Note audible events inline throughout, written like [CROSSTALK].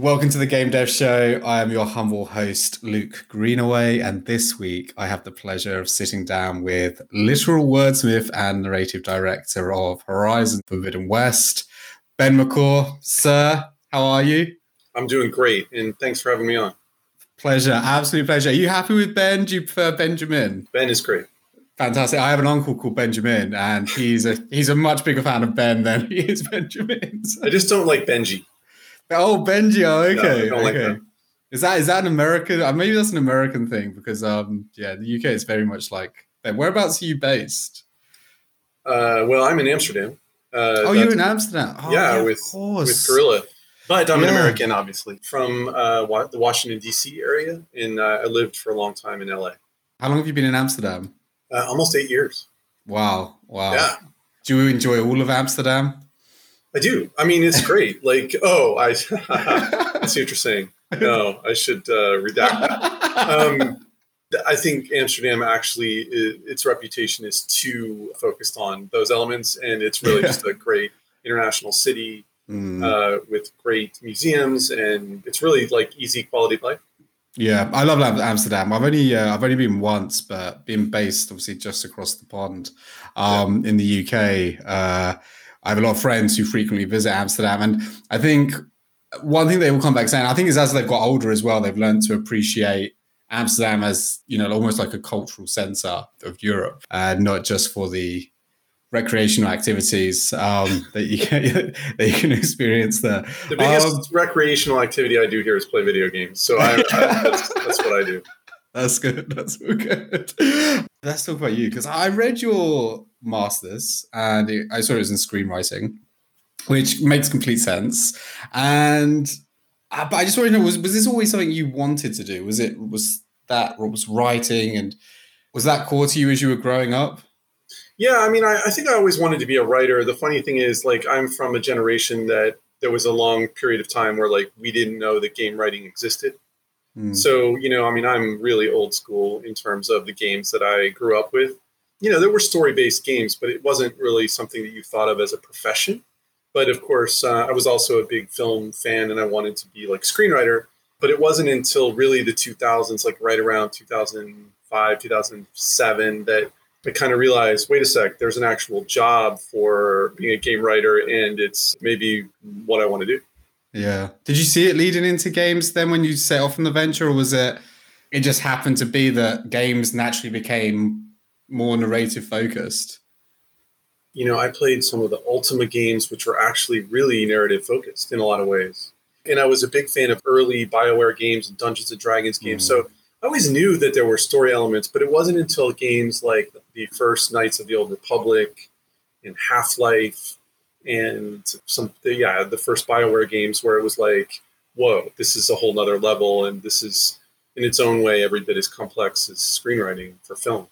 Welcome to the Game Dev Show. I am your humble host, Luke Greenaway, and this week I have the pleasure of sitting down with literal wordsmith and narrative director of Horizon Forbidden West, Ben McCaw. Sir, how are you? I'm doing great, and thanks for having me on. Pleasure, absolute pleasure. Are you happy with Ben? Do you prefer Benjamin? Ben is great. Fantastic. I have an uncle called Benjamin, and he's a he's a much bigger fan of Ben than he is Benjamin. So. I just don't like Benji. Oh, Benji. Oh, okay. No, okay. Like is that is that an American? Uh, maybe that's an American thing because um yeah, the UK is very much like. Whereabouts are you based? Uh, well, I'm in Amsterdam. Uh, oh, you're in Amsterdam. Oh, yeah, yeah, with with Guerrilla. But I'm yeah. an American, obviously, from uh, the Washington D.C. area, and uh, I lived for a long time in L.A. How long have you been in Amsterdam? Uh, almost eight years. Wow! Wow! Yeah. Do you enjoy all of Amsterdam? I do. I mean, it's great. [LAUGHS] like, oh, I, [LAUGHS] I see what you're saying. No, I should uh, redact that. Um, I think Amsterdam actually, its reputation is too focused on those elements, and it's really just a great international city mm. uh, with great museums, and it's really like easy quality life. Yeah, I love Amsterdam. I've only uh, I've only been once, but being based obviously just across the pond um, yeah. in the UK. Uh, I have a lot of friends who frequently visit Amsterdam, and I think one thing they will come back saying, I think, is as they've got older as well, they've learned to appreciate Amsterdam as you know almost like a cultural center of Europe, and not just for the recreational activities um, [LAUGHS] that you can [LAUGHS] that you can experience there. The biggest um, recreational activity I do here is play video games. So I, I, that's, that's what I do. That's good. [LAUGHS] That's good. Let's talk about you because I read your masters and it, I saw it was in screenwriting, which makes complete sense. And uh, but I just want to know was was this always something you wanted to do? Was it was that was writing and was that core to you as you were growing up? Yeah, I mean, I, I think I always wanted to be a writer. The funny thing is, like, I'm from a generation that there was a long period of time where like we didn't know that game writing existed. Mm. So, you know, I mean, I'm really old school in terms of the games that I grew up with. You know, there were story based games, but it wasn't really something that you thought of as a profession. But of course, uh, I was also a big film fan and I wanted to be like screenwriter. But it wasn't until really the 2000s, like right around 2005, 2007, that I kind of realized, wait a sec, there's an actual job for being a game writer, and it's maybe what I want to do. Yeah. Did you see it leading into games then when you set off on the venture, or was it it just happened to be that games naturally became more narrative focused? You know, I played some of the Ultima games, which were actually really narrative focused in a lot of ways. And I was a big fan of early BioWare games and Dungeons and Dragons games. Mm. So I always knew that there were story elements, but it wasn't until games like the first Knights of the Old Republic and Half Life and some, yeah, the first Bioware games where it was like, whoa, this is a whole nother level, and this is in its own way every bit as complex as screenwriting for film.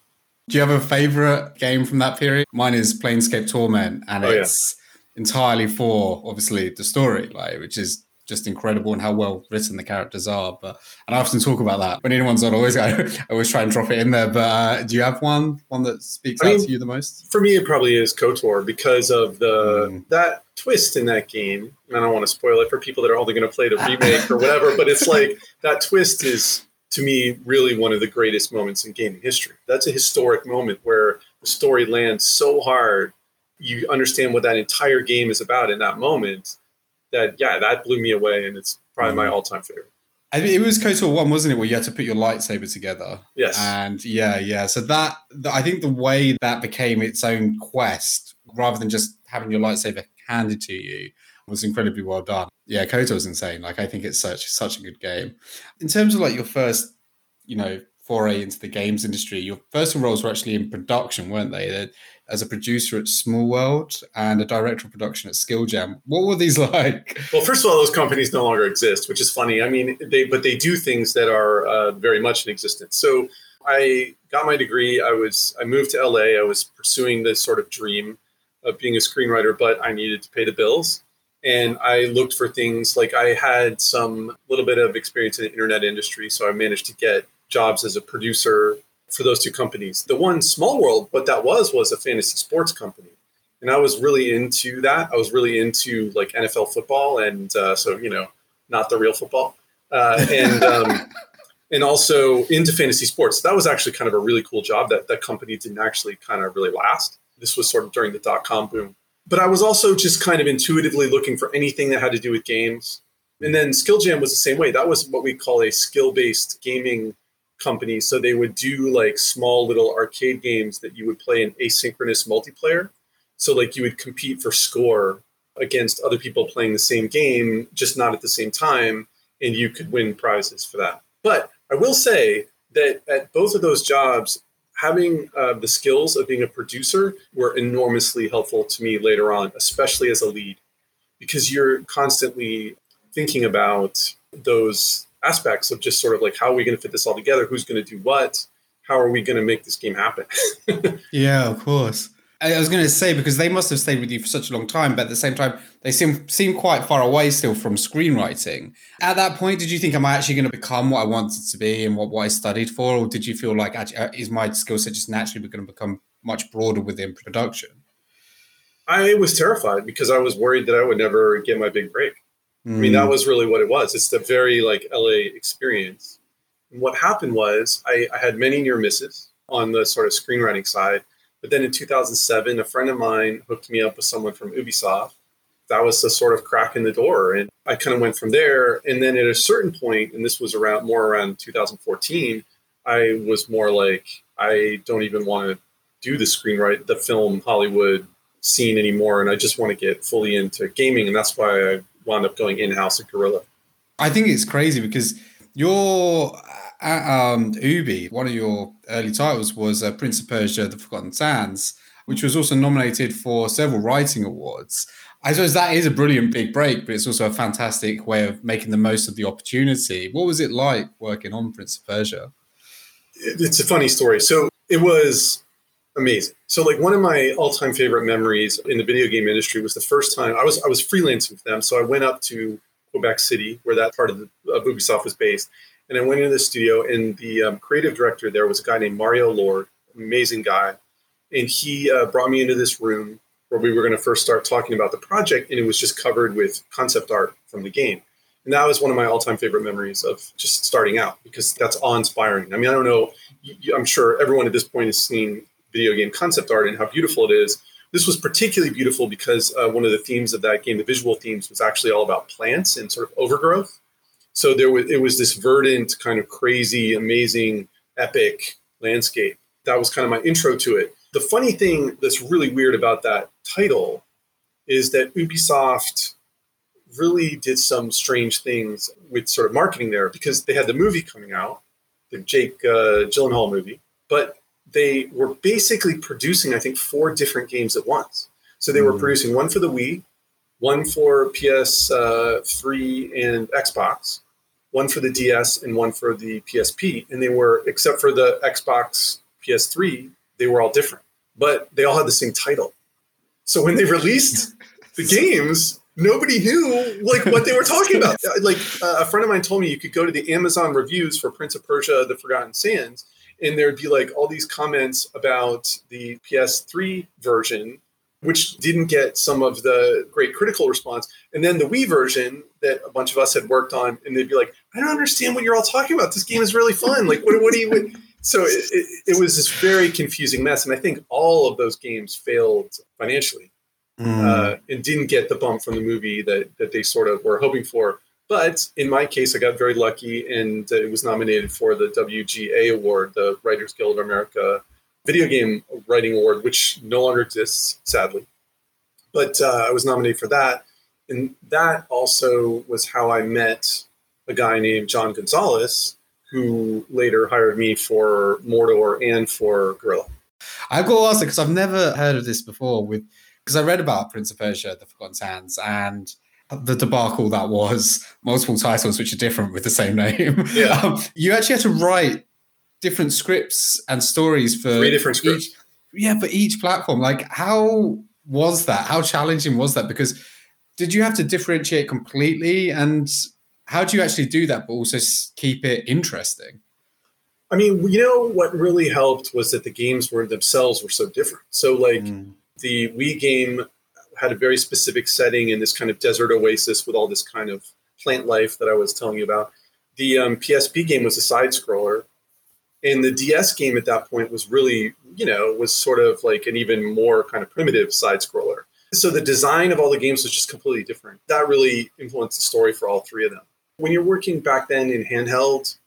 Do you have a favorite game from that period? Mine is Planescape Torment, and oh, it's yeah. entirely for obviously the story, like which is just incredible and how well written the characters are. But and I often talk about that when anyone's on. Always [LAUGHS] I always try and drop it in there. But uh, do you have one one that speaks I out to you the most? For me, it probably is Kotor because of the mm. that twist in that game. And I don't want to spoil it for people that are only going to play the remake or whatever. But it's like [LAUGHS] that twist is to me really one of the greatest moments in gaming history. That's a historic moment where the story lands so hard. You understand what that entire game is about in that moment that yeah, that blew me away, and it's probably my mm. all-time favorite. I mean, it was KOTOR one, wasn't it, where you had to put your lightsaber together? Yes. And yeah, yeah. So that I think the way that became its own quest, rather than just having your lightsaber handed to you, was incredibly well done. Yeah, KOTOR was insane. Like I think it's such such a good game. In terms of like your first, you know, foray into the games industry, your first roles were actually in production, weren't they? As a producer at Small World and a director of production at Skill Jam. What were these [LAUGHS] like? Well, first of all, those companies no longer exist, which is funny. I mean, they but they do things that are uh, very much in existence. So I got my degree. I was I moved to LA. I was pursuing this sort of dream of being a screenwriter, but I needed to pay the bills. And I looked for things like I had some little bit of experience in the internet industry, so I managed to get jobs as a producer for those two companies. The one Small World, what that was was a fantasy sports company, and I was really into that. I was really into like NFL football, and uh, so you know, not the real football, uh, and um, [LAUGHS] and also into fantasy sports. That was actually kind of a really cool job. That that company didn't actually kind of really last. This was sort of during the dot com boom. But I was also just kind of intuitively looking for anything that had to do with games. And then Skill Jam was the same way. That was what we call a skill based gaming company. So they would do like small little arcade games that you would play in asynchronous multiplayer. So, like, you would compete for score against other people playing the same game, just not at the same time, and you could win prizes for that. But I will say that at both of those jobs, having uh, the skills of being a producer were enormously helpful to me later on, especially as a lead, because you're constantly thinking about those aspects of just sort of like how are we going to fit this all together? Who's going to do what? How are we going to make this game happen? [LAUGHS] yeah, of course. I was going to say because they must have stayed with you for such a long time, but at the same time, they seem seem quite far away still from screenwriting. At that point, did you think am I actually going to become what I wanted to be and what, what I studied for, or did you feel like actually, uh, is my skill set just naturally going to become much broader within production? I was terrified because I was worried that I would never get my big break. Mm. I mean, that hmm. was really what it was. It's the very like LA experience. And what happened was I, I had many near misses on the sort of screenwriting side but then in 2007, a friend of mine hooked me up with someone from Ubisoft. That was the sort of crack in the door. And I kind of went from there. And then at a certain point, and this was around more around 2014, I was more like, I don't even want to do the screenwrite, the film Hollywood scene anymore. And I just want to get fully into gaming. And that's why I wound up going in house at Guerrilla. I think it's crazy because you're um, Ubi, one of your early titles was uh, Prince of Persia: The Forgotten Sands, which was also nominated for several writing awards. I suppose that is a brilliant big break, but it's also a fantastic way of making the most of the opportunity. What was it like working on Prince of Persia? It's a funny story. So it was amazing. So like one of my all-time favorite memories in the video game industry was the first time I was I was freelancing for them. So I went up to Quebec City, where that part of, the, of Ubisoft was based, and I went into the studio, and the um, creative director there was a guy named Mario Lord, amazing guy. And he uh, brought me into this room where we were going to first start talking about the project, and it was just covered with concept art from the game. And that was one of my all time favorite memories of just starting out because that's awe inspiring. I mean, I don't know, I'm sure everyone at this point has seen video game concept art and how beautiful it is. This was particularly beautiful because uh, one of the themes of that game, the visual themes, was actually all about plants and sort of overgrowth. So there was it was this verdant, kind of crazy, amazing, epic landscape. That was kind of my intro to it. The funny thing that's really weird about that title is that Ubisoft really did some strange things with sort of marketing there because they had the movie coming out, the Jake uh, Gyllenhaal movie, but they were basically producing, I think, four different games at once. So they were mm. producing one for the Wii, one for PS3 uh, and Xbox, one for the DS and one for the PSP. And they were, except for the Xbox PS3, they were all different, but they all had the same title. So when they released [LAUGHS] the games, nobody knew like what they were talking about. [LAUGHS] Like uh, a friend of mine told me you could go to the Amazon reviews for Prince of Persia: The Forgotten Sands, and there'd be like all these comments about the PS3 version which didn't get some of the great critical response. And then the Wii version that a bunch of us had worked on, and they'd be like, I don't understand what you're all talking about. This game is really fun. Like, what, what do you. [LAUGHS] What? So it, it, it, was this very confusing mess. And I think all of those games failed financially mm. uh, and didn't get the bump from the movie that, that they sort of were hoping for. But in my case, I got very lucky and it was nominated for the WGA award, the Writers Guild of America video game writing award, which no longer exists, sadly. But uh, I was nominated for that. And that also was how I met a guy named John Gonzalez, who later hired me for Mordor and for Guerrilla. I've got to ask because I've never heard of this before. With because I read about Prince of Persia: The Forgotten Sands and the debacle that was multiple titles which are different with the same name. Yeah. Um, you actually had to write different scripts and stories for three different scripts. Each, yeah, for each platform. Like, how was that? How challenging was that? Because did you have to differentiate completely? And how do you actually do that, but also keep it interesting? I mean, you know, what really helped was that the games were themselves were so different. So, like, mm. the Wii game had a very specific setting in this kind of desert oasis with all this kind of plant life that I was telling you about. The um, PSP game was a side scroller, and the DS game at that point was really, you know, was sort of like an even more kind of primitive side scroller. So the design of all the games was just completely different. That really influenced the story for all three of them. When you're working back then in handheld,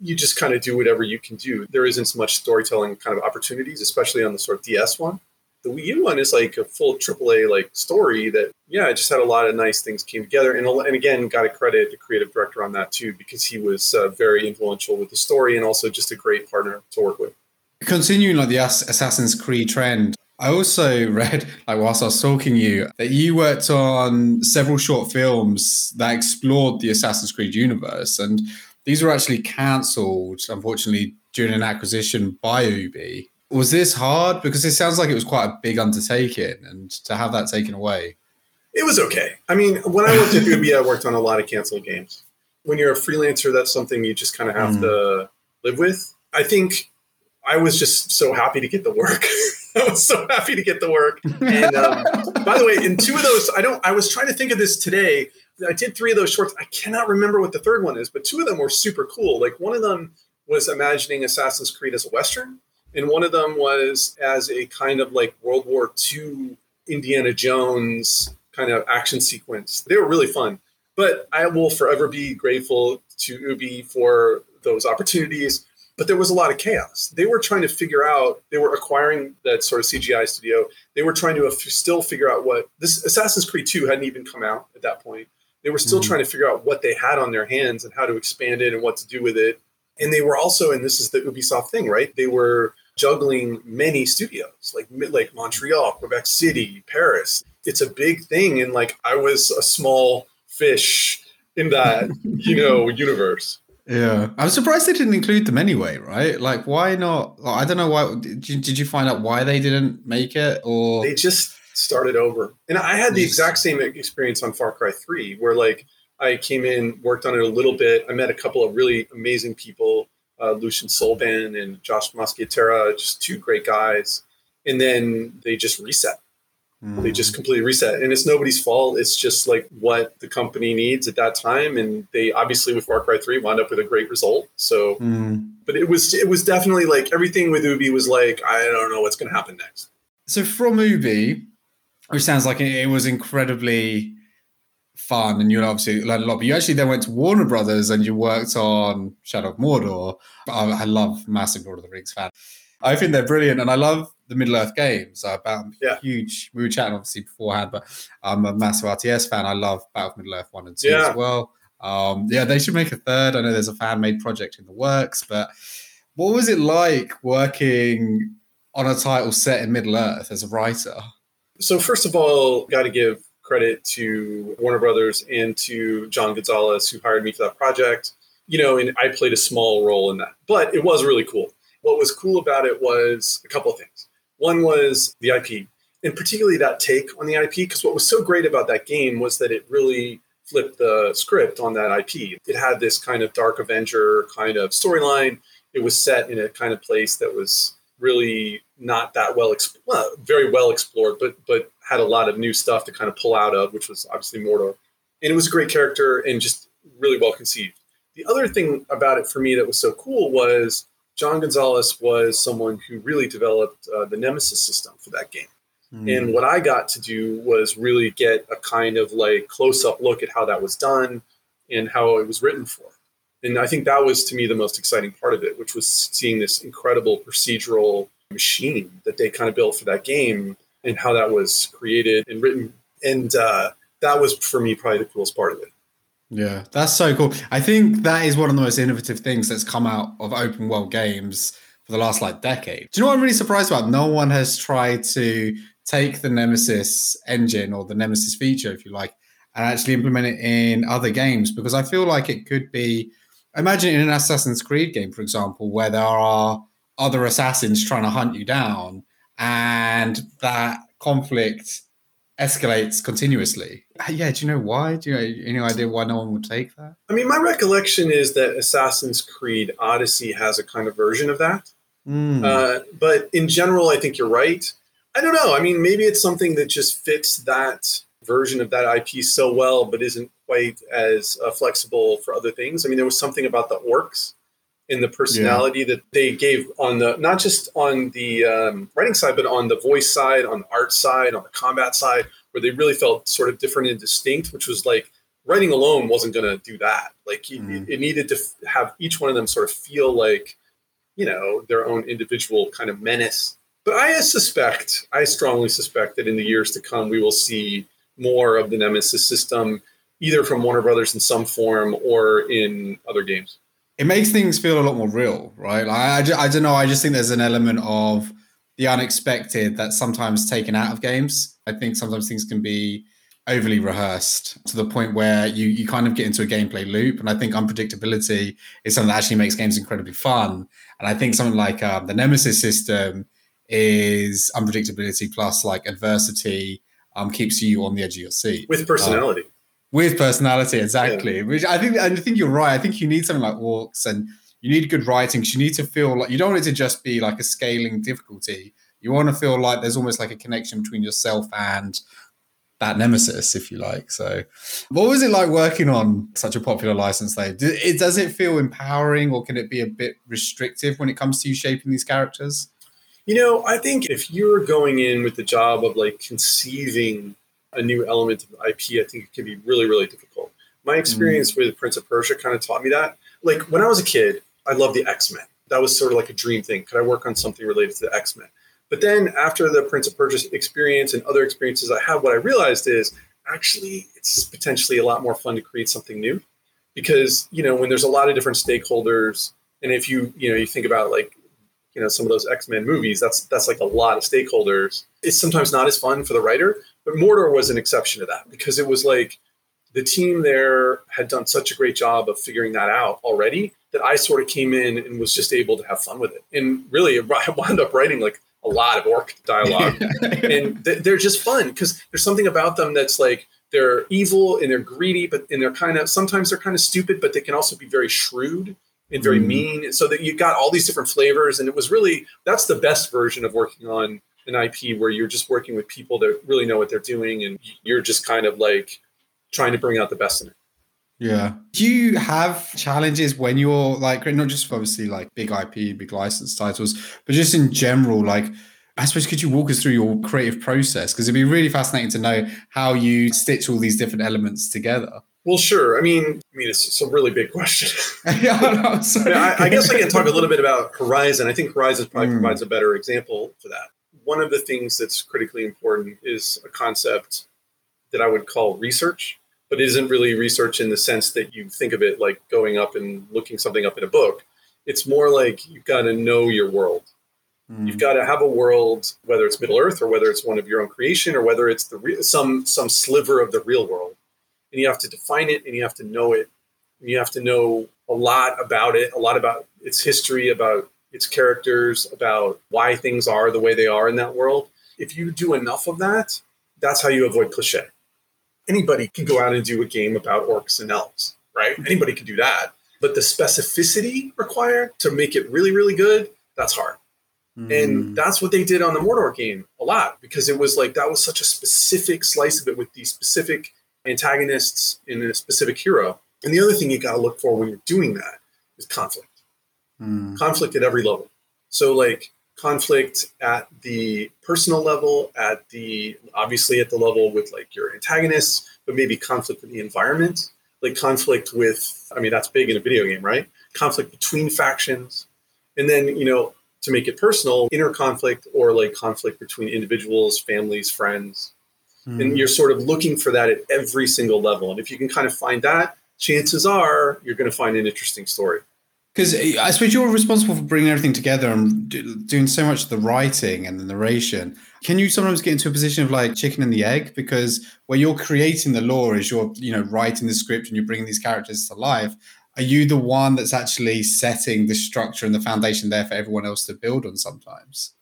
you just kind of do whatever you can do. There isn't so much storytelling kind of opportunities, especially on the sort of DS one. The Wii U one is like a full AAA like story that yeah, it just had a lot of nice things came together. And and again, got to credit the creative director on that too because he was uh, very influential with the story and also just a great partner to work with. Continuing like the Assassin's Creed trend, I also [LAUGHS] read, like whilst I was talking to you, that you worked on several short films that explored the Assassin's Creed universe, and these were actually cancelled, unfortunately, during an acquisition by Ubi. Was this hard? Because it sounds like it was quite a big undertaking, and to have that taken away. It was okay. I mean, when I worked at [LAUGHS] Ubi, I worked on a lot of canceled games. When you're a freelancer, that's something you just kind of have mm. to live with. I think I was just so happy to get the work. [LAUGHS] I was so happy to get the work. And um, [LAUGHS] by the way, in two of those, I don't. I was trying to think of this today. I did three of those shorts. I cannot remember what the third one is, but two of them were super cool. Like one of them was imagining Assassin's Creed as a western, and one of them was as a kind of like World War II Indiana Jones kind of action sequence. They were really fun. But I will forever be grateful to Ubi for those opportunities but there was a lot of chaos. They were trying to figure out, they were acquiring that sort of CGI studio. They were trying to still figure out what this Assassin's Creed 2 hadn't even come out at that point. They were still mm-hmm. trying to figure out what they had on their hands and how to expand it and what to do with it. And they were also, and this is the Ubisoft thing, right? They were juggling many studios like like Montreal, Quebec City, Paris. It's a big thing. And like I was a small fish in that, [LAUGHS] you know, universe. Yeah, I'm surprised they didn't include them anyway. Right? Like, why not? I don't know why. Did you, did you find out why they didn't make it, or they just started over? And I had the exact same experience on Far Cry Three, where like I came in, worked on it a little bit. I met a couple of really amazing people, uh, Lucien Soulban and Josh Mosqueira, just two great guys. And then they just reset. Mm. They just completely reset, and it's nobody's fault. It's just like what the company needs at that time, and they obviously with Far Cry Three wound up with a great result. So, mm. but it was it was definitely like everything with Ubi was like I don't know what's going to happen next. So from Ubi, which sounds like it, was incredibly fun, and you obviously learned a lot. But you actually then went to Warner Brothers and you worked on Shadow of Mordor. I, I love massive Lord of the Rings fan. I think they're brilliant, and I love the Middle Earth games. I'm about yeah. huge. We were chatting obviously beforehand, but I'm a massive RTS fan. I love Battle of Middle Earth one and two yeah. as well. Um, yeah, they should make a third. I know there's a fan made project in the works, but what was it like working on a title set in Middle Earth as a writer? So first of all, got to give credit to Warner Brothers and to John Gonzalez who hired me for that project. You know, and I played a small role in that, but it was really cool. What was cool about it was a couple of things. One was the IP, and particularly that take on the IP, because what was so great about that game was that it really flipped the script on that IP. It had this kind of Dark Avenger kind of storyline. It was set in a kind of place that was really not that well, well, very well explored, but but had a lot of new stuff to kind of pull out of, which was obviously Mordor. And it was a great character and just really well conceived. The other thing about it for me that was so cool was John Gonzalez was someone who really developed uh, the Nemesis system for that game. Mm. And what I got to do was really get a kind of like close up look at how that was done and how it was written for. And I think that was to me the most exciting part of it, which was seeing this incredible procedural machine that they kind of built for that game and how that was created and written. And uh, that was for me probably the coolest part of it. Yeah, that's so cool. I think that is one of the most innovative things that's come out of open world games for the last like decade. Do you know what I'm really surprised about? No one has tried to take the Nemesis engine or the Nemesis feature, if you like, and actually implement it in other games because I feel like it could be. Imagine in an Assassin's Creed game, for example, where there are other assassins trying to hunt you down, and that conflict escalates continuously. Yeah, do you know why? Do you know any idea why no one would take that? I mean, my recollection is that Assassin's Creed Odyssey has a kind of version of that. Mm. Uh, but in general, I think you're right. I don't know. I mean, maybe it's something that just fits that version of that IP so well, but isn't quite as uh, flexible for other things. I mean, there was something about the orcs and the personality yeah. that they gave on the not just on the um, writing side, but on the voice side, on the art side, on the combat side, where they really felt sort of different and distinct, which was like writing alone wasn't going to do that. Like mm. it, it needed to f- have each one of them sort of feel like, you know, their own individual kind of menace. But I suspect, I strongly suspect that in the years to come, we will see more of the Nemesis system, either from Warner Brothers in some form or in other games. It makes things feel a lot more real, right? Like, I, I, don't know. I just think there's an element of the unexpected that's sometimes taken out of games. I think sometimes things can be overly rehearsed to the point where you you kind of get into a gameplay loop. And I think unpredictability is something that actually makes games incredibly fun. And I think something like um, the Nemesis system is unpredictability plus like adversity um, keeps you on the edge of your seat with personality. Um, with personality, exactly. Yeah. Which I think, I think you're right. I think you need something like walks and you need good writing. You need to feel like you don't want it to just be like a scaling difficulty. You want to feel like there's almost like a connection between yourself and that nemesis, if you like. So, what was it like working on such a popular license? Though, does it feel empowering, or can it be a bit restrictive when it comes to you shaping these characters? You know, I think if you're going in with the job of like conceiving a new element of IP, I think it can be really, really difficult. My experience mm. with Prince of Persia kind of taught me that. Like when I was a kid, I loved the X Men. That was sort of like a dream thing. Could I work on something related to the X Men? But then after the Prince of Persia experience and other experiences I had, what I realized is actually it's potentially a lot more fun to create something new because you know when there's a lot of different stakeholders and if you you know you think about like you know some of those x-men movies that's that's like a lot of stakeholders it's sometimes not as fun for the writer but mordor was an exception to that because it was like the team there had done such a great job of figuring that out already that i sort of came in and was just able to have fun with it. And really i [LAUGHS] wound up writing like a lot of orc dialogue. [LAUGHS] And they're just fun because there's something about them that's like they're evil and they're greedy but and they're kind of sometimes they're kind of stupid but they can also be very shrewd and very mm. mean. So that you got all these different flavors and it was really that's the best version of working on an ip where you're just working with people that really know what they're doing and you're just kind of like trying to bring out the best in it yeah. Do you have challenges when you're like, not just obviously like big IP, big license titles, but just in general, like, I suppose could you walk us through your creative process? Because it'd be really fascinating to know how you stitch all these different elements together. Well, sure. I mean, I mean, it's, it's a really big question. [LAUGHS] yeah, no, I, I, guess I can talk a little bit about Horizon. I think Horizon probably mm. provides a better example for that. One of the things that's critically important is a concept that I would call research but isn't really research in the sense that you think of it like going up and looking something up in a book. It's more like you've got to know your world. Mm. You've got to have a world, whether it's Middle Earth or whether it's one of your own creation or whether it's the re- some some sliver of the real world, and you have to define it and you have to know it. And you have to know a lot about it, a lot about its history, about its characters, about why things are the way they are in that world. If you do enough of that, that's how you avoid cliche anybody can go out and do a game about orcs and elves, right? Anybody can do that. But the specificity required to make it really, really good, that's hard. Mm. And that's what they did on the Mordor game a lot because it was like that was such a specific slice of it with these specific antagonists and a specific hero. And the other thing you got to look for when you're doing that is conflict. Mm. Conflict at every level. So, like, conflict at the personal level, at the obviously at the level with like your antagonists, but maybe conflict with the environment, like conflict with, I mean, that's big in a video game, right? Conflict between factions. And then, you know, to make it personal, inner conflict or like conflict between individuals, families, friends. Mm. And you're sort of looking for that at every single level. And if you can kind of find that, chances are you're going to find an interesting story because I suppose you're responsible for bringing everything together and doing so much of the writing and the narration. Can you sometimes get into a position of like chicken and the egg? Because where you're creating the lore is you're, you know, writing the script and you're bringing these characters to life. Are you the one that's actually setting the structure and the foundation there for everyone else to build on sometimes?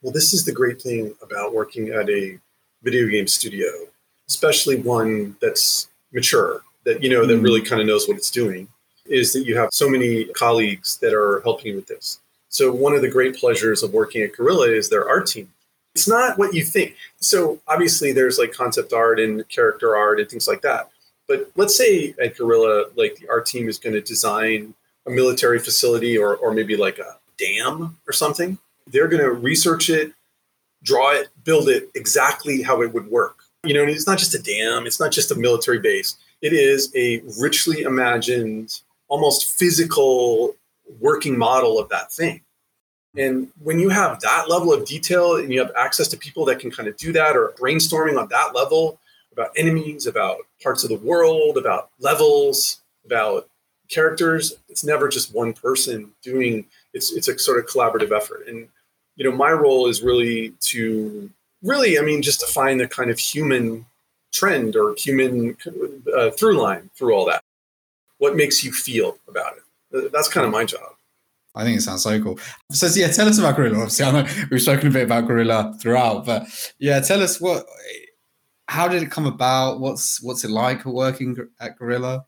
Well, this is the great thing about working at a video game studio, especially one that's mature, that, you know, that mm. really kind of knows what it's doing is that you have so many colleagues that are helping you with this. So one of the great pleasures of working at Guerrilla is their art team. It's not what you think. So obviously there's like concept art and character art and things like that. But let's say at Guerrilla, like the art team is going to design a military facility or, or maybe like a dam or something. They're going to research it, draw it, build it exactly how it would work. You know, it's not just a dam, it's not just a military base. It is a richly imagined, almost physical working model of that thing. And when you have that level of detail and you have access to people that can kind of do that or brainstorming on that level about enemies, about parts of the world, about levels, about characters, it's never just one person doing it's it's a sort of collaborative effort. And you know, my role is really to really, I mean, just to find the kind of human trend or human uh, through line through all that. What makes you feel about it? That's kind of my job. I think it sounds so cool. So yeah, tell us about Guerrilla. Obviously, I know we've spoken a bit about Guerrilla throughout, but yeah, tell us what, how did it come about? What's what's it like working at Guerrilla?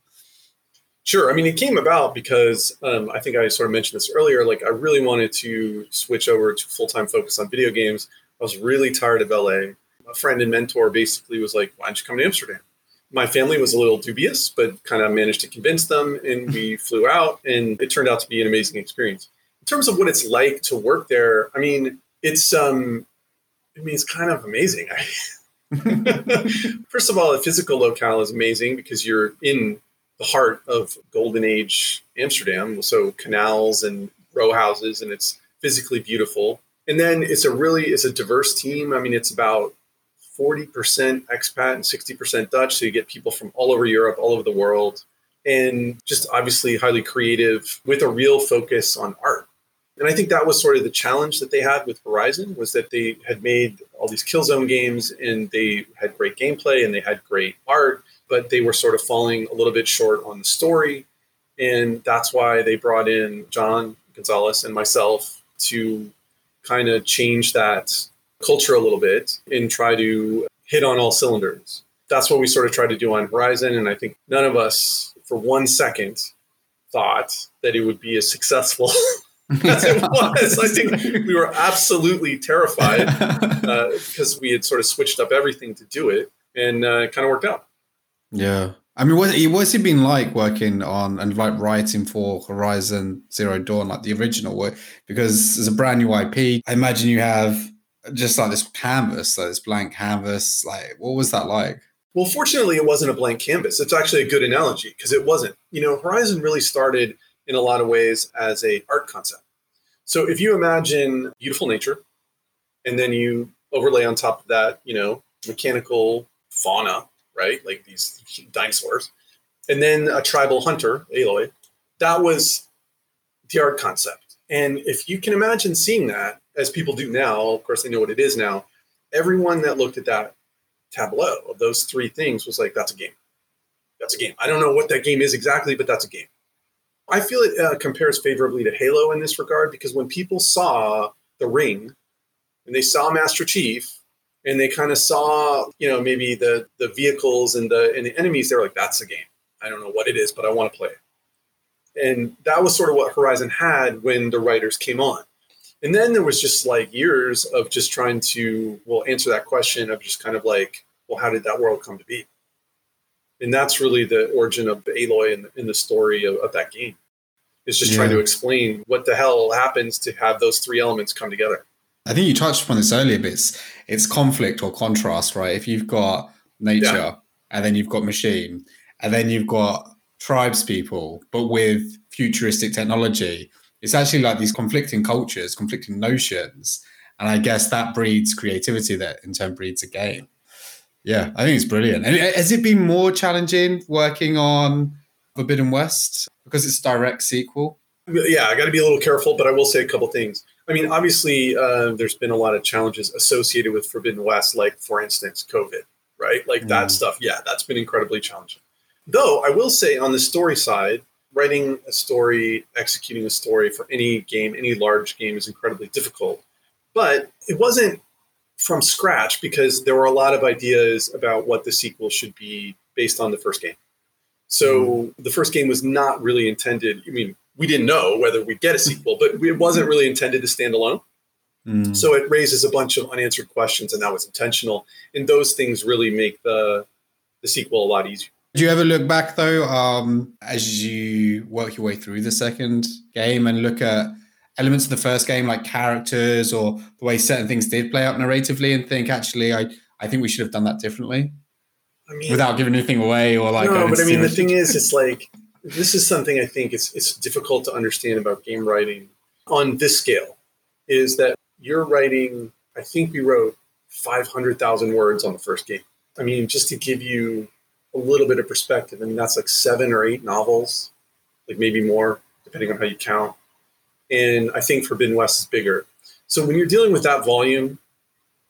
Sure. I mean, it came about because um, I think I sort of mentioned this earlier. Like, I really wanted to switch over to full time focus on video games. I was really tired of LA. A friend and mentor basically was like, "Why don't you come to Amsterdam?" My family was a little dubious, but kind of managed to convince them, and we [LAUGHS] flew out, and it turned out to be an amazing experience. In terms of what it's like to work there, I mean, it's um, I mean, it's kind of amazing. [LAUGHS] First of all, the physical locale is amazing because you're in the heart of Golden Age Amsterdam, so canals and row houses, and it's physically beautiful. And then it's a really it's a diverse team. I mean, it's about 40% expat and 60% Dutch. So you get people from all over Europe, all over the world, and just obviously highly creative with a real focus on art. And I think that was sort of the challenge that they had with Horizon was that they had made all these Killzone games and they had great gameplay and they had great art, but they were sort of falling a little bit short on the story. And that's why they brought in John Gonzalez and myself to kind of change that culture a little bit and try to hit on all cylinders. That's what we sort of tried to do on Horizon. And I think none of us, for one second, thought that it would be as successful [LAUGHS] as it was. I think we were absolutely terrified [LAUGHS] uh, because we had sort of switched up everything to do it and uh, it kind of worked out. Yeah. I mean, what, what's it been like working on and like writing for Horizon Zero Dawn, like the original work? Because it's a brand new IP. I imagine you have just like this canvas, like this blank canvas. Like, what was that like? Well, fortunately, it wasn't a blank canvas. It's actually a good analogy because it wasn't. You know, Horizon really started in a lot of ways as a art concept. So if you imagine beautiful nature, and then you overlay on top of that, you know, mechanical fauna, right, like these dinosaurs, and then a tribal hunter, Aloy, that was the art concept. And if you can imagine seeing that as people do now, of course, they know what it is now. Everyone that looked at that tableau of those three things was like, that's a game. That's a game. I don't know what that game is exactly, but that's a game. I feel it uh, compares favorably to Halo in this regard because when people saw the ring and they saw Master Chief and they kind of saw, you know, maybe the the vehicles and the and the enemies, they're like, that's a game. I don't know what it is, but I want to play it. And that was sort of what Horizon had when the writers came on and then there was just like years of just trying to well answer that question of just kind of like well how did that world come to be and that's really the origin of aloy in, in the story of, of, that game is just yeah. trying to explain what the hell happens to have those three elements come together i think you touched upon this earlier but it's, it's conflict or contrast right if you've got nature yeah. and then you've got machine and then you've got tribes people but with futuristic technology it's actually like these conflicting cultures, conflicting notions. And I guess that breeds creativity that in turn breeds a game. Yeah, I think it's brilliant. And has it been more challenging working on Forbidden West because it's direct sequel? Yeah, I got to be a little careful, but I will say a couple things. I mean, obviously, uh, there's been a lot of challenges associated with Forbidden West, like, for instance, COVID, right? Like mm. that stuff. Yeah, that's been incredibly challenging. Though I will say on the story side, writing a story, executing a story for any game, any large game is incredibly difficult. But it wasn't from scratch because there were a lot of ideas about what the sequel should be based on the first game. So mm. the first game was not really intended. I mean, we didn't know whether we'd get a sequel, but it wasn't really intended to stand alone. Mm. So it raises a bunch of unanswered questions, and that was intentional. And those things really make the the sequel a lot easier. Do you ever look back though, um, as you work your way through the second game and look at elements of the first game, like characters or the way certain things did play out narratively, and think actually, I I think we should have done that differently, I mean, without giving anything away or like. No, but I mean, the thing is, it's like this is something I think it's it's difficult to understand about game writing on this scale, is that you're writing. I think we wrote five hundred thousand words on the first game. I mean, just to give you a little bit of perspective, I mean that's like seven or eight novels, like maybe more, depending on how you count and I think Forbidden West is bigger. So when you're dealing with that volume,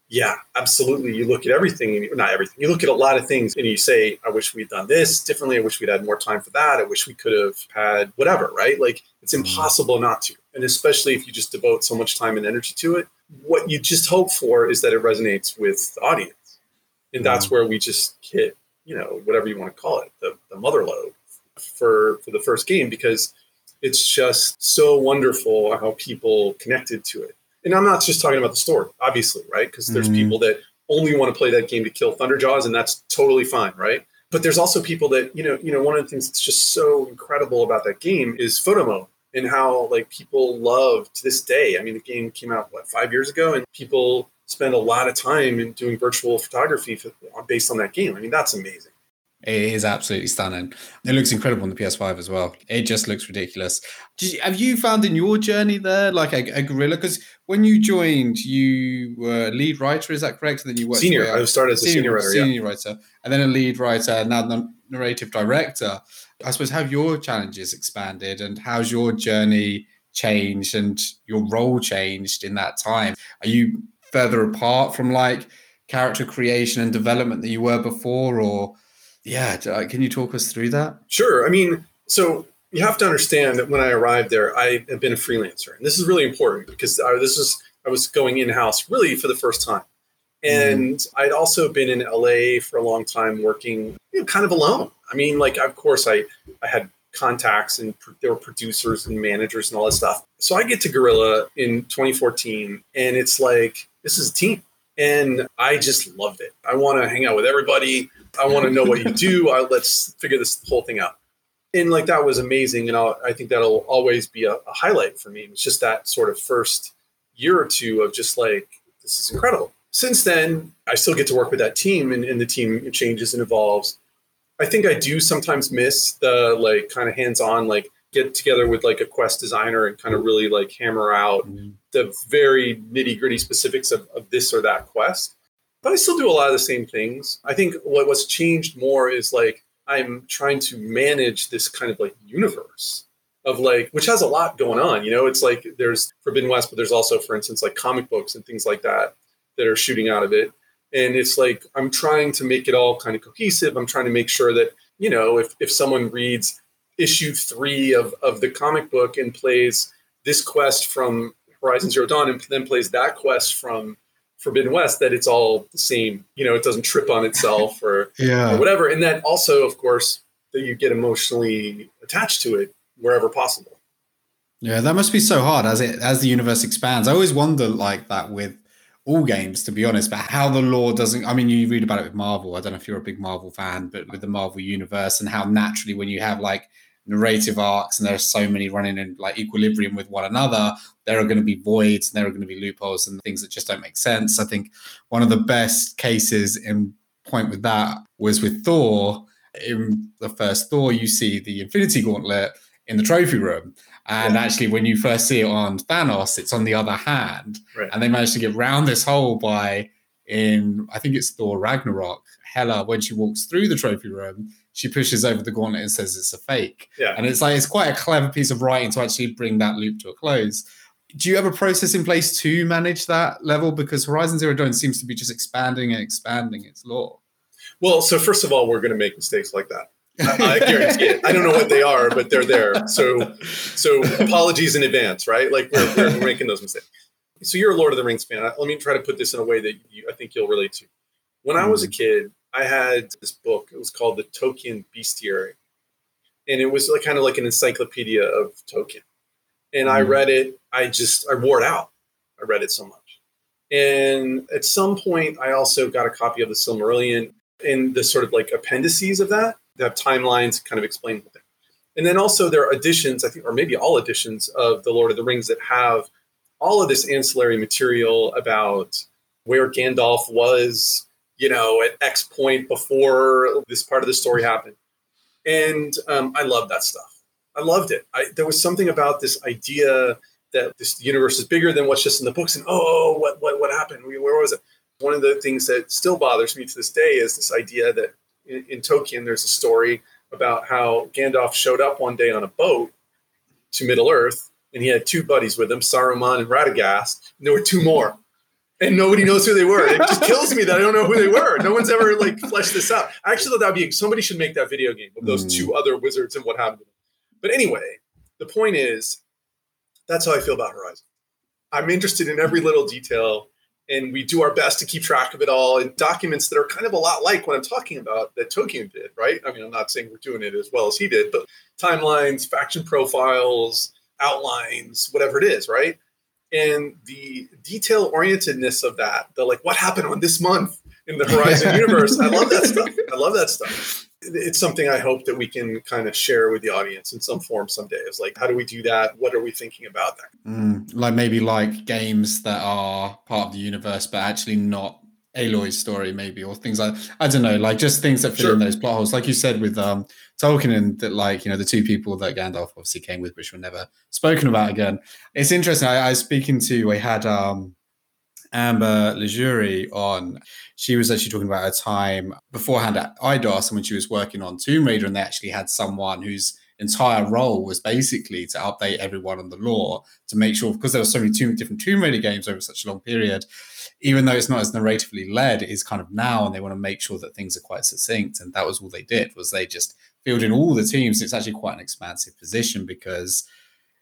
yeah, absolutely. You look at everything, and not everything. You look at a lot of things, and you say, "I wish we'd done this differently. I wish we'd had more time for that. I wish we could have had whatever." Right? Like it's mm-hmm. impossible not to, and especially if you just devote so much time and energy to it. What you just hope for is that it resonates with the audience, and that's mm-hmm. where we just hit, you know, whatever you want to call it, the, the mother lode for for the first game because it's just so wonderful how people connected to it. And I'm not just talking about the story, obviously, right? Because there's mm-hmm. people that only want to play that game to kill Thunderjaws, and that's totally fine, right? But there's also people that, you know, you know, one of the things that's just so incredible about that game is photo mode and how like people love to this day. I mean, the game came out what five years ago, and people spend a lot of time in doing virtual photography for, based on that game. I mean, that's amazing. It is absolutely stunning. It looks incredible on the PS5 as well. It just looks ridiculous. You, have you found in your journey there like a, a Guerrilla? Because when you joined, you were lead writer. Is that correct? And then you worked senior. I started as a senior, writer, senior yeah. writer, and then a lead writer, now the narrative director. I suppose have your challenges expanded, and how's your journey changed, and your role changed in that time? Are you further apart from like character creation and development that you were before, or yeah, uh, can you talk us through that? Sure. I mean, so you have to understand that when I arrived there, I had been a freelancer, and this is really important because I, this is I was going in house really for the first time, and mm. I'd also been in LA for a long time working you know, kind of alone. I mean, like of course I I had contacts and there were producers and managers and all that stuff. So I get to Guerrilla in 2014, and it's like this is a team, and I just loved it. I want to hang out with everybody. I want to know what you do. I, let's figure this whole thing out. And like that was amazing, and I'll, i think that'll always be a, a highlight for me. It's just that sort of first year or two of just like this is incredible. Since then, I still get to work with that team, and, and the team changes and evolves. I think I do sometimes miss the like kind of hands-on, like get together with like a quest designer and kind of really like hammer out mm-hmm. the very nitty gritty specifics of, of this or that quest but I still do a lot of the same things. I think what, what's changed more is like I'm trying to manage this kind of like universe of like, which has a lot going on. You know, it's like there's Forbidden West, but there's also, for instance, like comic books and things like that that are shooting out of it. And it's like I'm trying to make it all kind of cohesive. I'm trying to make sure that, you know, if, if someone reads issue three of, of the comic book and plays this quest from Horizon Zero Dawn and then plays that quest from Forbidden West that it's all the same. You know, it doesn't trip on itself or, [LAUGHS] yeah. or whatever. And that also, of course, that you get emotionally attached to it wherever possible. Yeah, that must be so hard as it as the universe expands. I always wonder like that with all games, to be honest, but how the lore doesn't. I mean, you read about it with Marvel. I don't know if you're a big Marvel fan, but with the Marvel universe and how naturally when you have like narrative arcs and there are so many running in like equilibrium with one another there are going to be voids and there are going to be loopholes and things that just don't make sense i think one of the best cases in point with that was with thor in the first thor you see the infinity gauntlet in the trophy room and actually when you first see it on thanos it's on the other hand right. and they managed to get round this hole by in i think it's thor ragnarok hela when she walks through the trophy room she pushes over the gauntlet and says it's a fake. Yeah. And it's like it's quite a clever piece of writing to actually bring that loop to a close. Do you have a process in place to manage that level? Because Horizon Zero Dawn seems to be just expanding and expanding its lore. Well, so first of all, we're going to make mistakes like that. I, guarantee it. I don't know what they are, but they're there. So, so apologies in advance, right? Like we're, we're making those mistakes. So you're a Lord of the Rings fan. Let me try to put this in a way that you, I think you'll relate to. When I was a mm-hmm. kid, I had this book. It was called the Tolkien Bestiary, and it was like kind of like an encyclopedia of Tolkien. And I read it. I just I wore it out. I read it so much. And at some point, I also got a copy of the Silmarillion and the sort of like appendices of that. They have timelines, kind of explain the thing. And then also there are editions, I think, or maybe all editions of the Lord of the Rings that have all of this ancillary material about where Gandalf was, you know, at X point before this part of the story happened. And um, I love that stuff. I loved it. I, there was something about this idea that this universe is bigger than what's just in the books. And oh, what what what happened? Where was it? One of the things that still bothers me to this day is this idea that in, in Tolkien there's a story about how Gandalf showed up one day on a boat to Middle Earth, and he had two buddies with him, Saruman and Radagast, and there were two more. And nobody knows who they were. It just kills me that I don't know who they were. No one's ever like fleshed this out. I actually thought that'd be somebody should make that video game of those mm. two other wizards and what happened. But anyway, the point is, that's how I feel about Horizon. I'm interested in every little detail, and we do our best to keep track of it all in documents that are kind of a lot like what I'm talking about that Tolkien did, right? I mean, I'm not saying we're doing it as well as he did, but timelines, faction profiles, outlines, whatever it is, right? And the detail orientedness of that, the like, what happened on this month in the Horizon [LAUGHS] universe, I love that stuff. I love that stuff it's something I hope that we can kind of share with the audience in some form someday. Is like, how do we do that? What are we thinking about that? Mm, like maybe like games that are part of the universe, but actually not Aloy's story, maybe, or things like I don't know, like just things that fit sure. in those plot holes. Like you said with um Tolkien and that, like you know, the two people that Gandalf obviously came with, which were never spoken about again. It's interesting. I, I was speaking to, I had um Amber Leguri on. She was actually talking about her time beforehand at Eidos and when she was working on Tomb Raider, and they actually had someone whose entire role was basically to update everyone on the lore to make sure because there were so many two different Tomb Raider games over such a long period. Even though it's not as narratively led, it is kind of now, and they want to make sure that things are quite succinct. And that was all they did was they just filled in all the teams. It's actually quite an expansive position because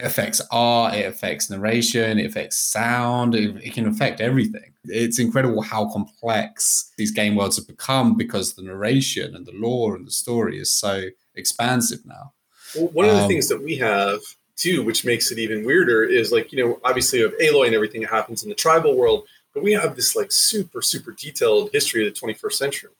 affects art, it affects narration, it affects sound, it, it, can affect everything. It's incredible how complex these game worlds have become because the narration and the lore and the story is so expansive now. Well, one of the um, things that we have too, which makes it even weirder, is like, you know, obviously of Aloy and everything that happens in the tribal world, but we have this like super, super detailed history of the 21st century,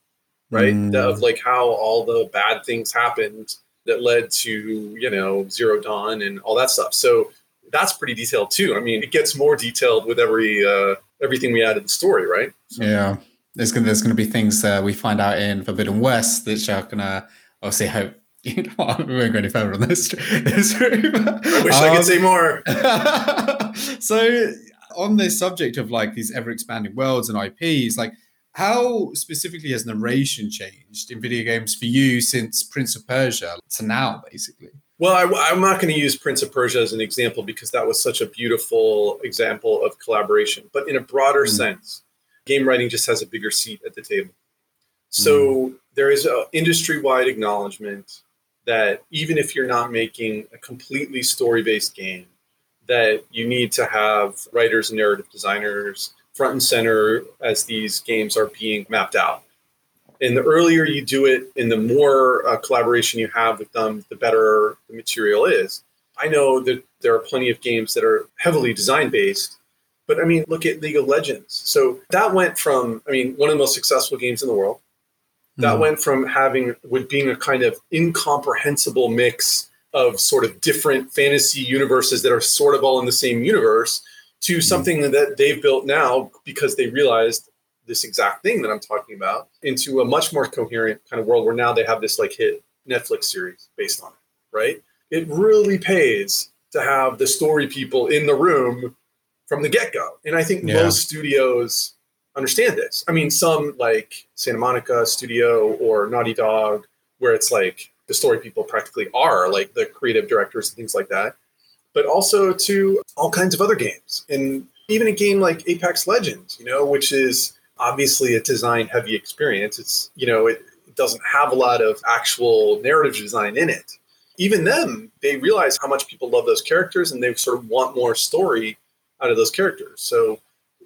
right? Mm. Of like how all the bad things happened that led to you know zero dawn and all that stuff so that's pretty detailed too i mean it gets more detailed with every uh everything we add to the story right so. yeah there's gonna there's gonna be things uh, we find out in forbidden west that are gonna obviously hope [LAUGHS] you know, we won't go any further on this. [LAUGHS] this I wish um, I could say um, more. [LAUGHS] so, on this subject of like these ever expanding worlds and IPs, like how specifically has narration changed in video games for you since Prince of Persia to now, basically? Well, I, am not going to use Prince of Persia as an example because that was such a beautiful example of collaboration. But in a broader mm. sense, game writing just has a bigger seat at the table. So mm. there is an industry wide acknowledgement that even if you're not making a completely story based game, that you need to have writers and narrative designers front and center as these games are being mapped out. And the earlier you do it and the more uh, collaboration you have with them, the better the material is. I know that there are plenty of games that are heavily design based, but I mean, look at League of Legends. So that went from, I mean, one of the most successful games in the world. That mm. went from having, with being a kind of incomprehensible mix of sort of different fantasy universes that are sort of all in the same universe to something that they've built now because they realized this exact thing that I'm talking about into a much more coherent kind of world where now they have this like hit Netflix series based on it, right? It really pays to have the story people in the room from the get go. And I think yeah. most studios understand this. I mean, some like Santa Monica Studio or Naughty Dog, where it's like the story people practically are like the creative directors and things like that but also to all kinds of other games. And even a game like Apex Legends, you know, which is obviously a design heavy experience. It's, you know, it, it doesn't have a lot of actual narrative design in it. Even them, they realize how much people love those characters and they sort of want more story out of those characters. So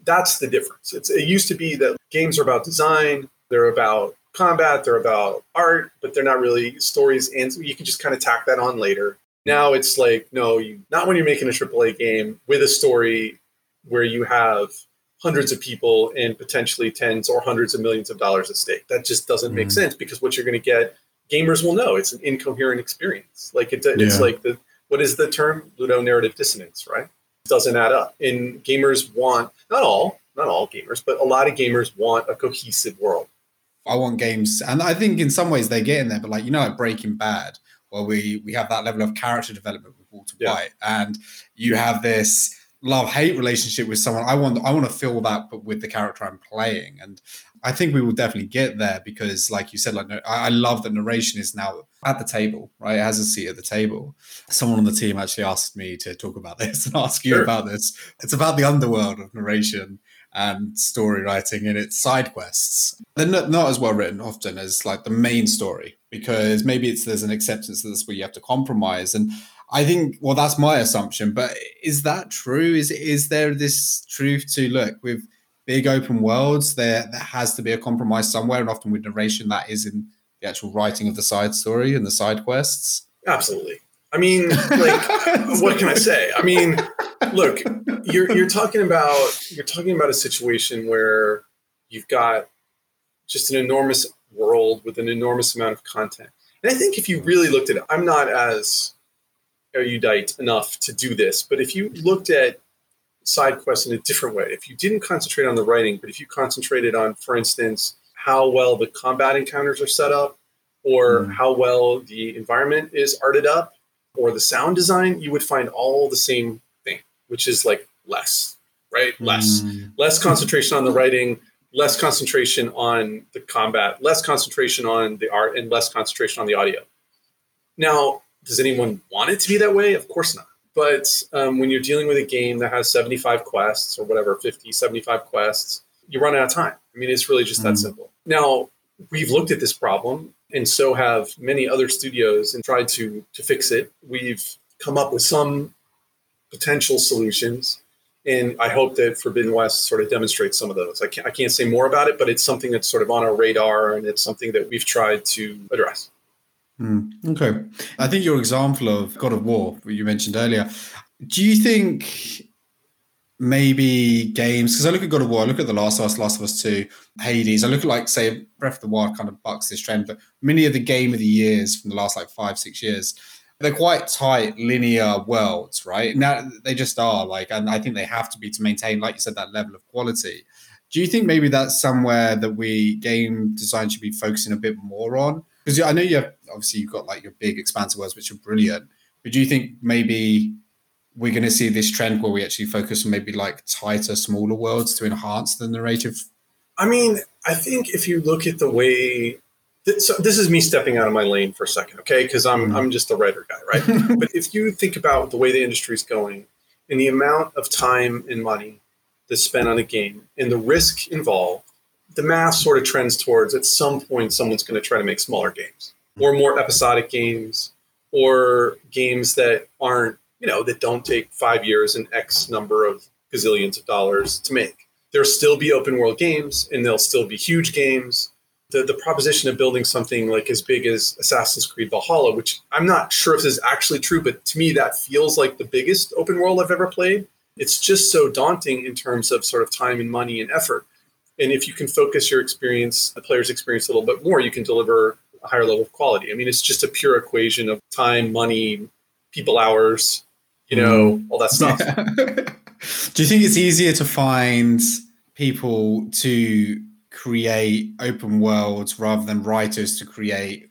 that's the difference. It's, it used to be that games are about design, they're about combat, they're about art, but they're not really stories. And you can just kind of tack that on later. Now it's like, no, you, not when you're making a AAA game with a story where you have hundreds of people and potentially tens or hundreds of millions of dollars at stake. That just doesn't mm make sense because what you're going to get gamers will know it's an incoherent experience. Like it, it's yeah. like the what is the term ludo narrative dissonance, right? It doesn't add up. And gamers want not all, not all gamers, but a lot of gamers want a cohesive world. I want games, and I think in some ways they get in there, but like you know, like Breaking Bad, where we we have that level of character development with Walter yeah. White, and you have this love hate relationship with someone. I want I want to feel that, but with the character I'm playing, and I think we will definitely get there because, like you said, like I love that narration is now at the table, right? It has a seat at the table. Someone on the team actually asked me to talk about [LAUGHS] this and ask you sure. about this. It's about the underworld of narration and story writing and its side quests. They're not, not as well written often as like the main story because maybe it's there's an acceptance that that's where you have to compromise. And I think well that's my assumption, but is that true? Is is there this truth to look with big open worlds there there has to be a compromise somewhere and often with narration that is in the actual writing of the side story and the side quests? Absolutely. I mean, like, [LAUGHS] what can I say? I mean, look, you're you're talking about you're talking about a situation where you've got just an enormous world with an enormous amount of content. And I think if you really looked at it, I'm not as erudite enough to do this, but if you looked at side quests in a different way, if you didn't concentrate on the writing, but if you concentrated on, for instance, how well the combat encounters are set up, or mm. how well the environment is arted up, or the sound design, you would find all the same which is like less, right? Less, mm. less concentration on the writing, less concentration on the combat, less concentration on the art, and less concentration on the audio. Now, does anyone want it to be that way? Of course not. But um, when you're dealing with a game that has 75 quests or whatever, 50, 75 quests, you run out of time. I mean, it's really just mm. that simple. Now, we've looked at this problem and so have many other studios and tried to to fix it. We've come up with some potential solutions, and I hope that Forbidden West sort of demonstrates some of those. I can't, I can't say more about it, but it's something that's sort of on our radar, and it's something that we've tried to address. Mm, okay, I think your example of God of War, you mentioned earlier. Do you think maybe games because I look at God of War, I look at The Last of Us, Last of Us Two, Hades. I look at like say Breath of the Wild kind of bucks this trend, but many of the game of the years from the last like five six years, they're quite tight linear worlds, right? Now they just are like, and I think they have to be to maintain, like you said, that level of quality. Do you think maybe that's somewhere that we game design should be focusing a bit more on? Because I know you have obviously you've got like your big expansive worlds which are brilliant, but do you think maybe we're going to see this trend where we actually focus on maybe like tighter, smaller worlds to enhance the narrative? I mean, I think if you look at the way, so this is me stepping out of my lane for a second, okay? Because I'm mm-hmm. I'm just a writer guy, right? [LAUGHS] but if you think about the way the industry is going and the amount of time and money that's spent on a game and the risk involved, the math sort of trends towards at some point someone's going to try to make smaller games or more episodic games or games that aren't you know, that don't take five years and X number of gazillions of dollars to make. There'll still be open world games and there'll still be huge games. The, the proposition of building something like as big as Assassin's Creed Valhalla, which I'm not sure if this is actually true, but to me that feels like the biggest open world I've ever played. It's just so daunting in terms of sort of time and money and effort. And if you can focus your experience, the player's experience a little bit more, you can deliver a higher level of quality. I mean, it's just a pure equation of time, money, people hours, you know, mm. all that stuff. [LAUGHS] Do you think it's easier to find people to create open worlds rather than writers to create,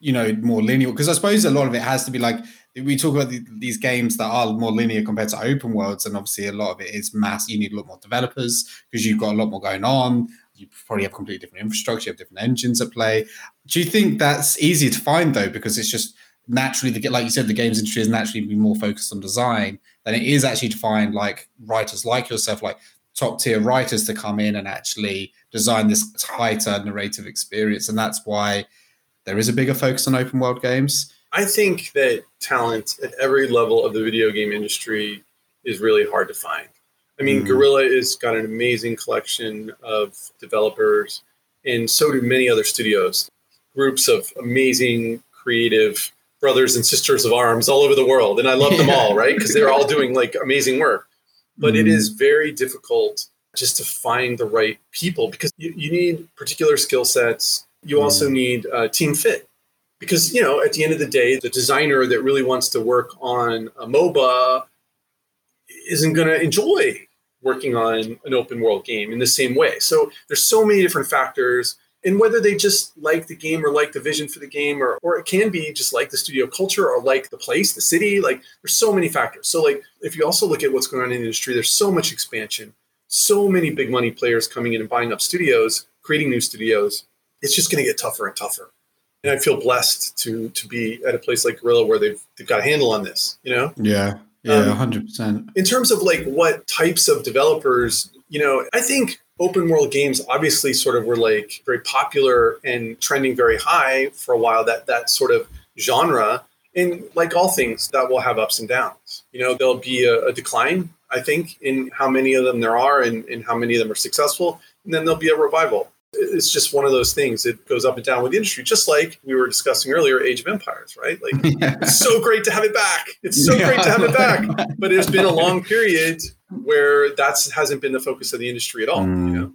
you know, more linear? Because I suppose a lot of it has to be like we talk about the, these games that are more linear compared to open worlds, and obviously a lot of it is mass. You need a lot more developers because you've got a lot more going on. You probably have completely different infrastructure, you have different engines at play. Do you think that's easier to find though, because it's just naturally the like you said the games industry is naturally been more focused on design than it is actually to find like writers like yourself like top tier writers to come in and actually design this tighter narrative experience. And that's why there is a bigger focus on open world games. I think that talent at every level of the video game industry is really hard to find. I mean mm. guerrilla has got an amazing collection of developers and so do many other studios. Groups of amazing creative brothers and sisters of arms all over the world and i love them [LAUGHS] all right? Because they're all doing like amazing work but mm. it is very difficult just to find the right people because you, you need particular skill sets you mm. also need uh, team fit because you know at the end of the day the designer that really wants to work on a moba isn't going to enjoy working on an open world game in the same way so there's so many different factors and whether they just like the game or like the vision for the game or, or it can be just like the studio culture or like the place the city like there's so many factors so like if you also look at what's going on in the industry there's so much expansion so many big money players coming in and buying up studios creating new studios it's just going to get tougher and tougher and I feel blessed to to be at a place like Guerrilla where they've they've got a handle on this. You know? Yeah, yeah, um, hundred percent. In terms of like what types of developers, you know, I think open world games obviously sort of were like very popular and trending very high for a while. That that sort of genre, and like all things, that will have ups and downs. You know, there'll be a, a decline. I think in how many of them there are and, and how many of them are successful, and then there'll be a revival it's just one of those things. It goes up and down with the industry, just like we were discussing earlier, Age of Empires, right? Like yeah. [LAUGHS] it's so great to have it back. It's so yeah. great to have it back. But it's been a long period where that hasn't been the focus of the industry at all. Mm. You know?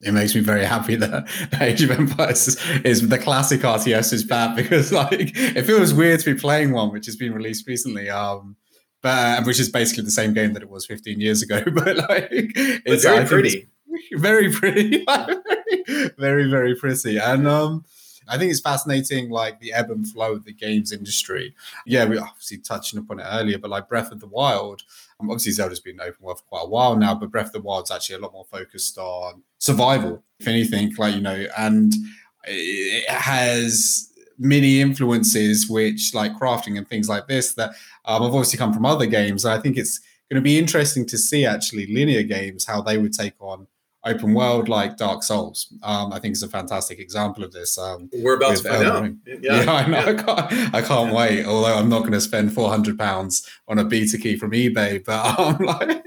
It makes me very happy that [LAUGHS] Age of Empires is, is, the classic RTS is back [LAUGHS] because like it feels weird to be playing one which has been released recently. Um, but which is basically the same game that it was 15 years ago. [LAUGHS] But like it's very pretty very pretty, very very pretty, and um, I think it's fascinating, like the ebb and flow of the games industry. Yeah, we obviously touching upon it earlier, but like Breath of the Wild, um, obviously Zelda's been open world for quite a while now, but Breath of the Wild's actually a lot more focused on survival, if anything, like you know, and it has many influences which like crafting and things like this that um, have obviously come from other games. I think it's going to be interesting to see actually linear games how they would take on open world like Dark Souls. Um, I think is a fantastic example of this. Um, We're about to find out. Yeah, yeah, I know. Yeah. [LAUGHS] I can't, I can't wait. Although I'm not going to spend 400 pounds on a beta key from eBay, but [LAUGHS] um, like,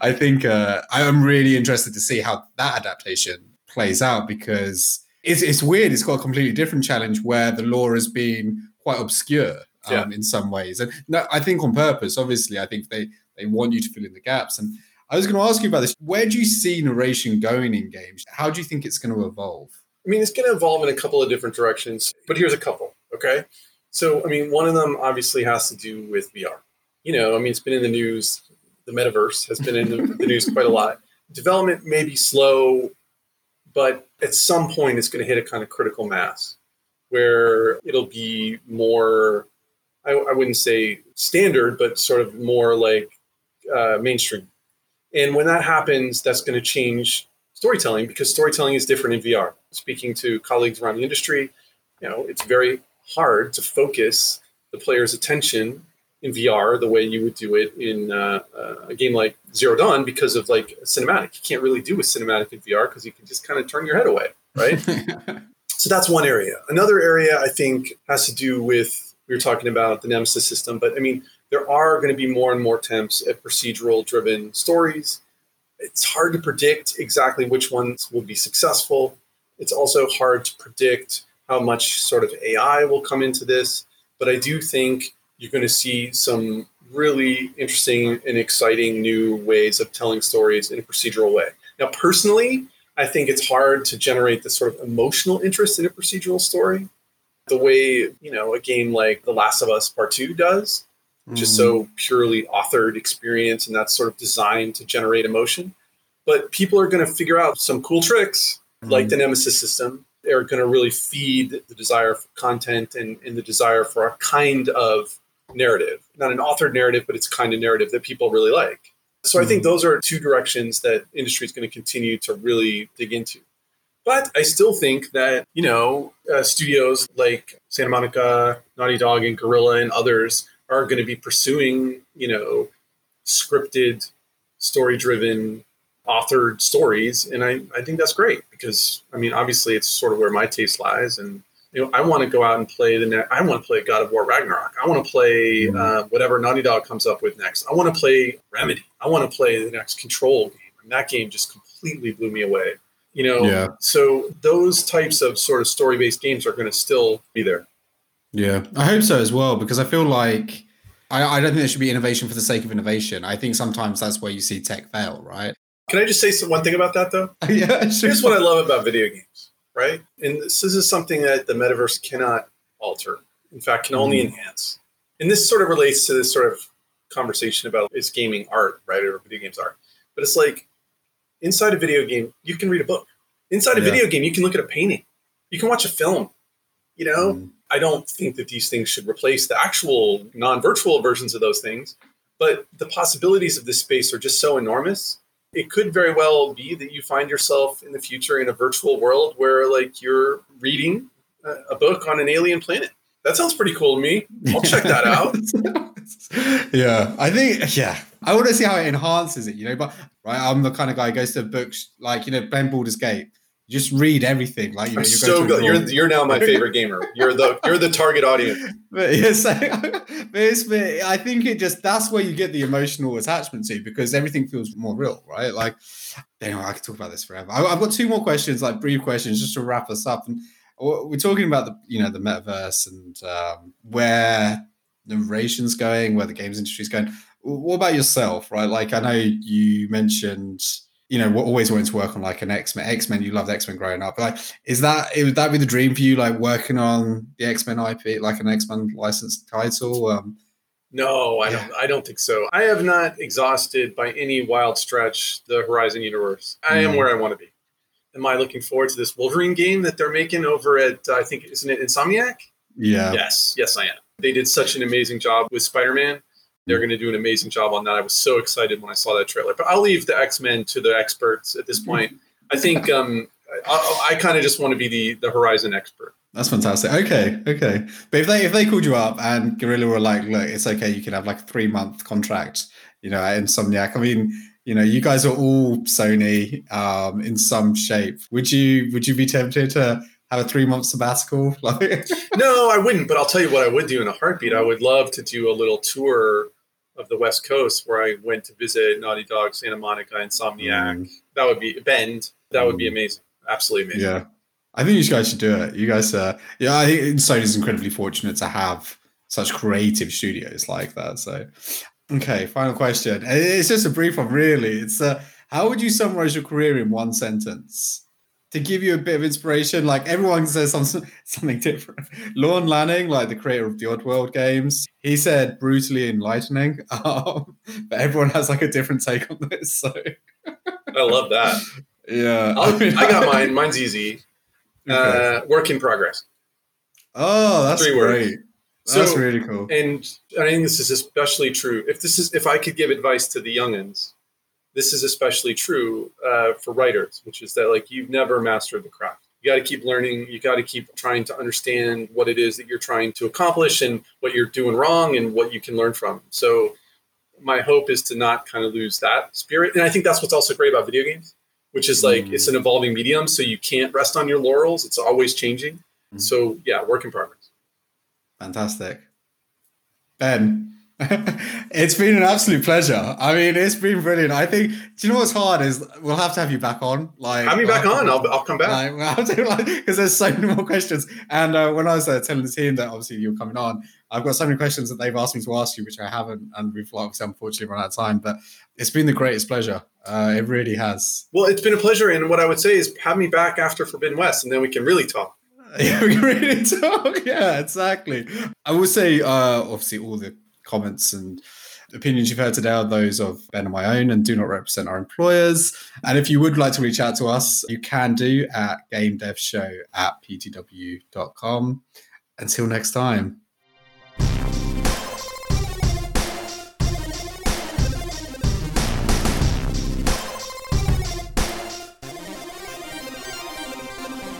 I think uh, I am really interested to see how that adaptation plays out because it's it's weird. It's got a completely different challenge where the lore has been quite obscure. Um, yeah. in some ways, and no, I think on purpose. Obviously, I think they they want you to fill in the gaps, and I was going to ask you about this. Where do you see narration going in games? How do you think it's going to evolve? I mean, it's going to evolve in a couple of different directions, but here's a couple. Okay. So, I mean, one of them obviously has to do with VR. You know, I mean, it's been in the news. The metaverse has been in the, the news quite a lot. Development may be slow, but at some point it's going to hit a kind of critical mass where it'll be more, I, I wouldn't say standard, but sort of more like uh, mainstream and when that happens, that's going to change storytelling because storytelling is different in VR. Speaking to colleagues around the industry, you know, it's very hard to focus the player's attention in VR the way you would do it in uh, a game like Zero Dawn because of like cinematic. You can't really do a cinematic in VR because you can just kind of turn your head away, right? [LAUGHS] so that's one area. Another area I think has to do with we were talking about the Nemesis system, but I mean there are going to be more and more attempts at procedural driven stories. It's hard to predict exactly which ones will be successful. It's also hard to predict how much sort of AI will come into this. But I do think you're going to see some really interesting and exciting new ways of telling stories in a procedural way. Now, personally, I think it's hard to generate the sort of emotional interest in a procedural story the way, you know, a game like The Last of Us Part 2 does just so mm-hmm. purely authored experience and that's sort of designed to generate emotion. But people are going to figure out some cool tricks mm. like the Nemesis system. They're going to really feed the desire for content and, and the desire for a kind of narrative, not an authored narrative, but it's kind of narrative that people really like. So mm. I think mm-hmm. those are two directions that industry is going to continue to really dig into. But I still think that, you know, uh, studios like Santa Monica, Naughty Dog, and Guerrilla and others are going to be pursuing, you know, scripted, story driven, authored stories. And I, I think that's great because, I mean, obviously it's sort of where my taste lies. And, you know, I want to go out and play the next, I want to play God of War Ragnarok. I want to play mm-hmm. uh, whatever Naughty Dog comes up with next. I want to play Remedy. I want to play the next Control game. And that game just completely blew me away. You know, yeah. so those types of sort of story based games are going to still be there. Yeah, I hope so as well because I feel like I, I, don't think there should be innovation for the sake of innovation. I think sometimes that's where you see tech fail, right? Can I just say some, one thing about that though? [LAUGHS] yeah, sure. Here's what I love about video games, right? And this, this is something that the metaverse cannot alter. In fact, can only mm. enhance. And this sort of relates to this sort of conversation about is gaming art, right, or video games art. But it's like inside a video game, you can read a book. Inside a yeah. video game, you can look at a painting. You can watch a film. You know, mm. I don't think that these things should replace the actual non-virtual versions of those things, but the possibilities of this space are just so enormous. It could very well be that you find yourself in the future in a virtual world where like you're reading a book on an alien planet. That sounds pretty cool to me. I'll check that out. [LAUGHS] yeah, I think yeah, I want to see how it enhances it. You know, but right, I'm the kind of guy who goes to books like you know, Ben Baldur's Gate just read everything. Like you know, you're so good. You're you're now my favorite gamer. You're the you're the target audience. [LAUGHS] But yes, [LAUGHS] but I think it just that's where you get the emotional attachment to because everything feels more real, right? Like, anyway, I could talk about this forever. I, have got two more questions, like brief questions, just to wrap us up. And we're talking about the you know the metaverse and um, where narration's going, where the games industry's going. What about yourself, right? Like I know you mentioned you know, always wanting to work on like an X Men. X Men, you loved X Men growing up. Like, is that would that be the dream for you? Like working on the X Men IP, like an X Men licensed title? Um, no, I yeah. don't. I don't think so. I have not exhausted by any wild stretch the Horizon universe. I mm. am where I want to be. Am I looking forward to this Wolverine game that they're making over at? I think isn't it Insomniac? Yeah. Yes. Yes, I am. They did such an amazing job with Spider Man they're going to do an amazing job on that. I was so excited when I saw that trailer. But I'll leave the X Men to the experts at this point. I think um, I, I kind of just want to be the the Horizon expert. That's fantastic. Okay, okay. But if they if they called you up and Guerrilla were like, look, it's okay, you can have like a three month contract, you know, at Insomniac. I mean, you know, you guys are all Sony um, in some shape. Would you would you be tempted to have a three month sabbatical? [LAUGHS] no, I wouldn't. But I'll tell you what I would do in a heartbeat. I would love to do a little tour of the West Coast where I went to visit Naughty Dog, Santa Monica, Insomniac. Mm. That would be Bend. That would be mm. amazing. Absolutely amazing. Yeah. I think you guys should do it. You guys, uh, yeah, I think Sony's incredibly fortunate to have such creative studios like that. So, okay, final question. It's just a brief one, really. It's uh, how would you summarize your career in one sentence? To give you a bit of inspiration, like everyone says something, something different. Lorne Lanning, like the creator of the Oddworld games, he said brutally enlightening, [LAUGHS] um, but everyone has like a different take on this. So [LAUGHS] I love that. Yeah, I, I got mine. Mine's easy. [LAUGHS] Okay. Uh, work in progress. Oh, that's Three great. Words. That's so, really cool. And I think this is especially true. If this is, if I could give advice to the youngins, this is especially true uh, for writers, which is that like you've never mastered the craft. You got to keep learning. You got to keep trying to understand what it is that you're trying to accomplish and what you're doing wrong and what you can learn from. So, my hope is to not kind of lose that spirit. And I think that's what's also great about video games, which is like mm. it's an evolving medium. So, you can't rest on your laurels, it's always changing. Mm. So, yeah, work in progress. Fantastic. Ben, [LAUGHS] it's been an absolute pleasure. I mean, it's been brilliant. I think. Do you know what's hard is we'll have to have you back on. Like, have me back on. I'll, I'll come back. Like, [LAUGHS] because there's so many more questions. And uh, when I was uh, telling the team that obviously you're coming on, I've got so many questions that they've asked me to ask you, which I haven't, and we've obviously unfortunately run out of time. But it's been the greatest pleasure. Uh, it really has. Well, it's been a pleasure, and what I would say is have me back after Forbidden West, and then we can really talk. [LAUGHS] Yeah, we can really talk. Yeah, exactly. I will say, uh, obviously, all the comments and opinions you've heard today are those of Ben and my own and do not represent our employers. And if you would like to reach out to us, you can do at gamedevshow at ptw.com. Until next time.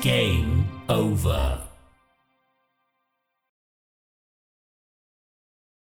Game over.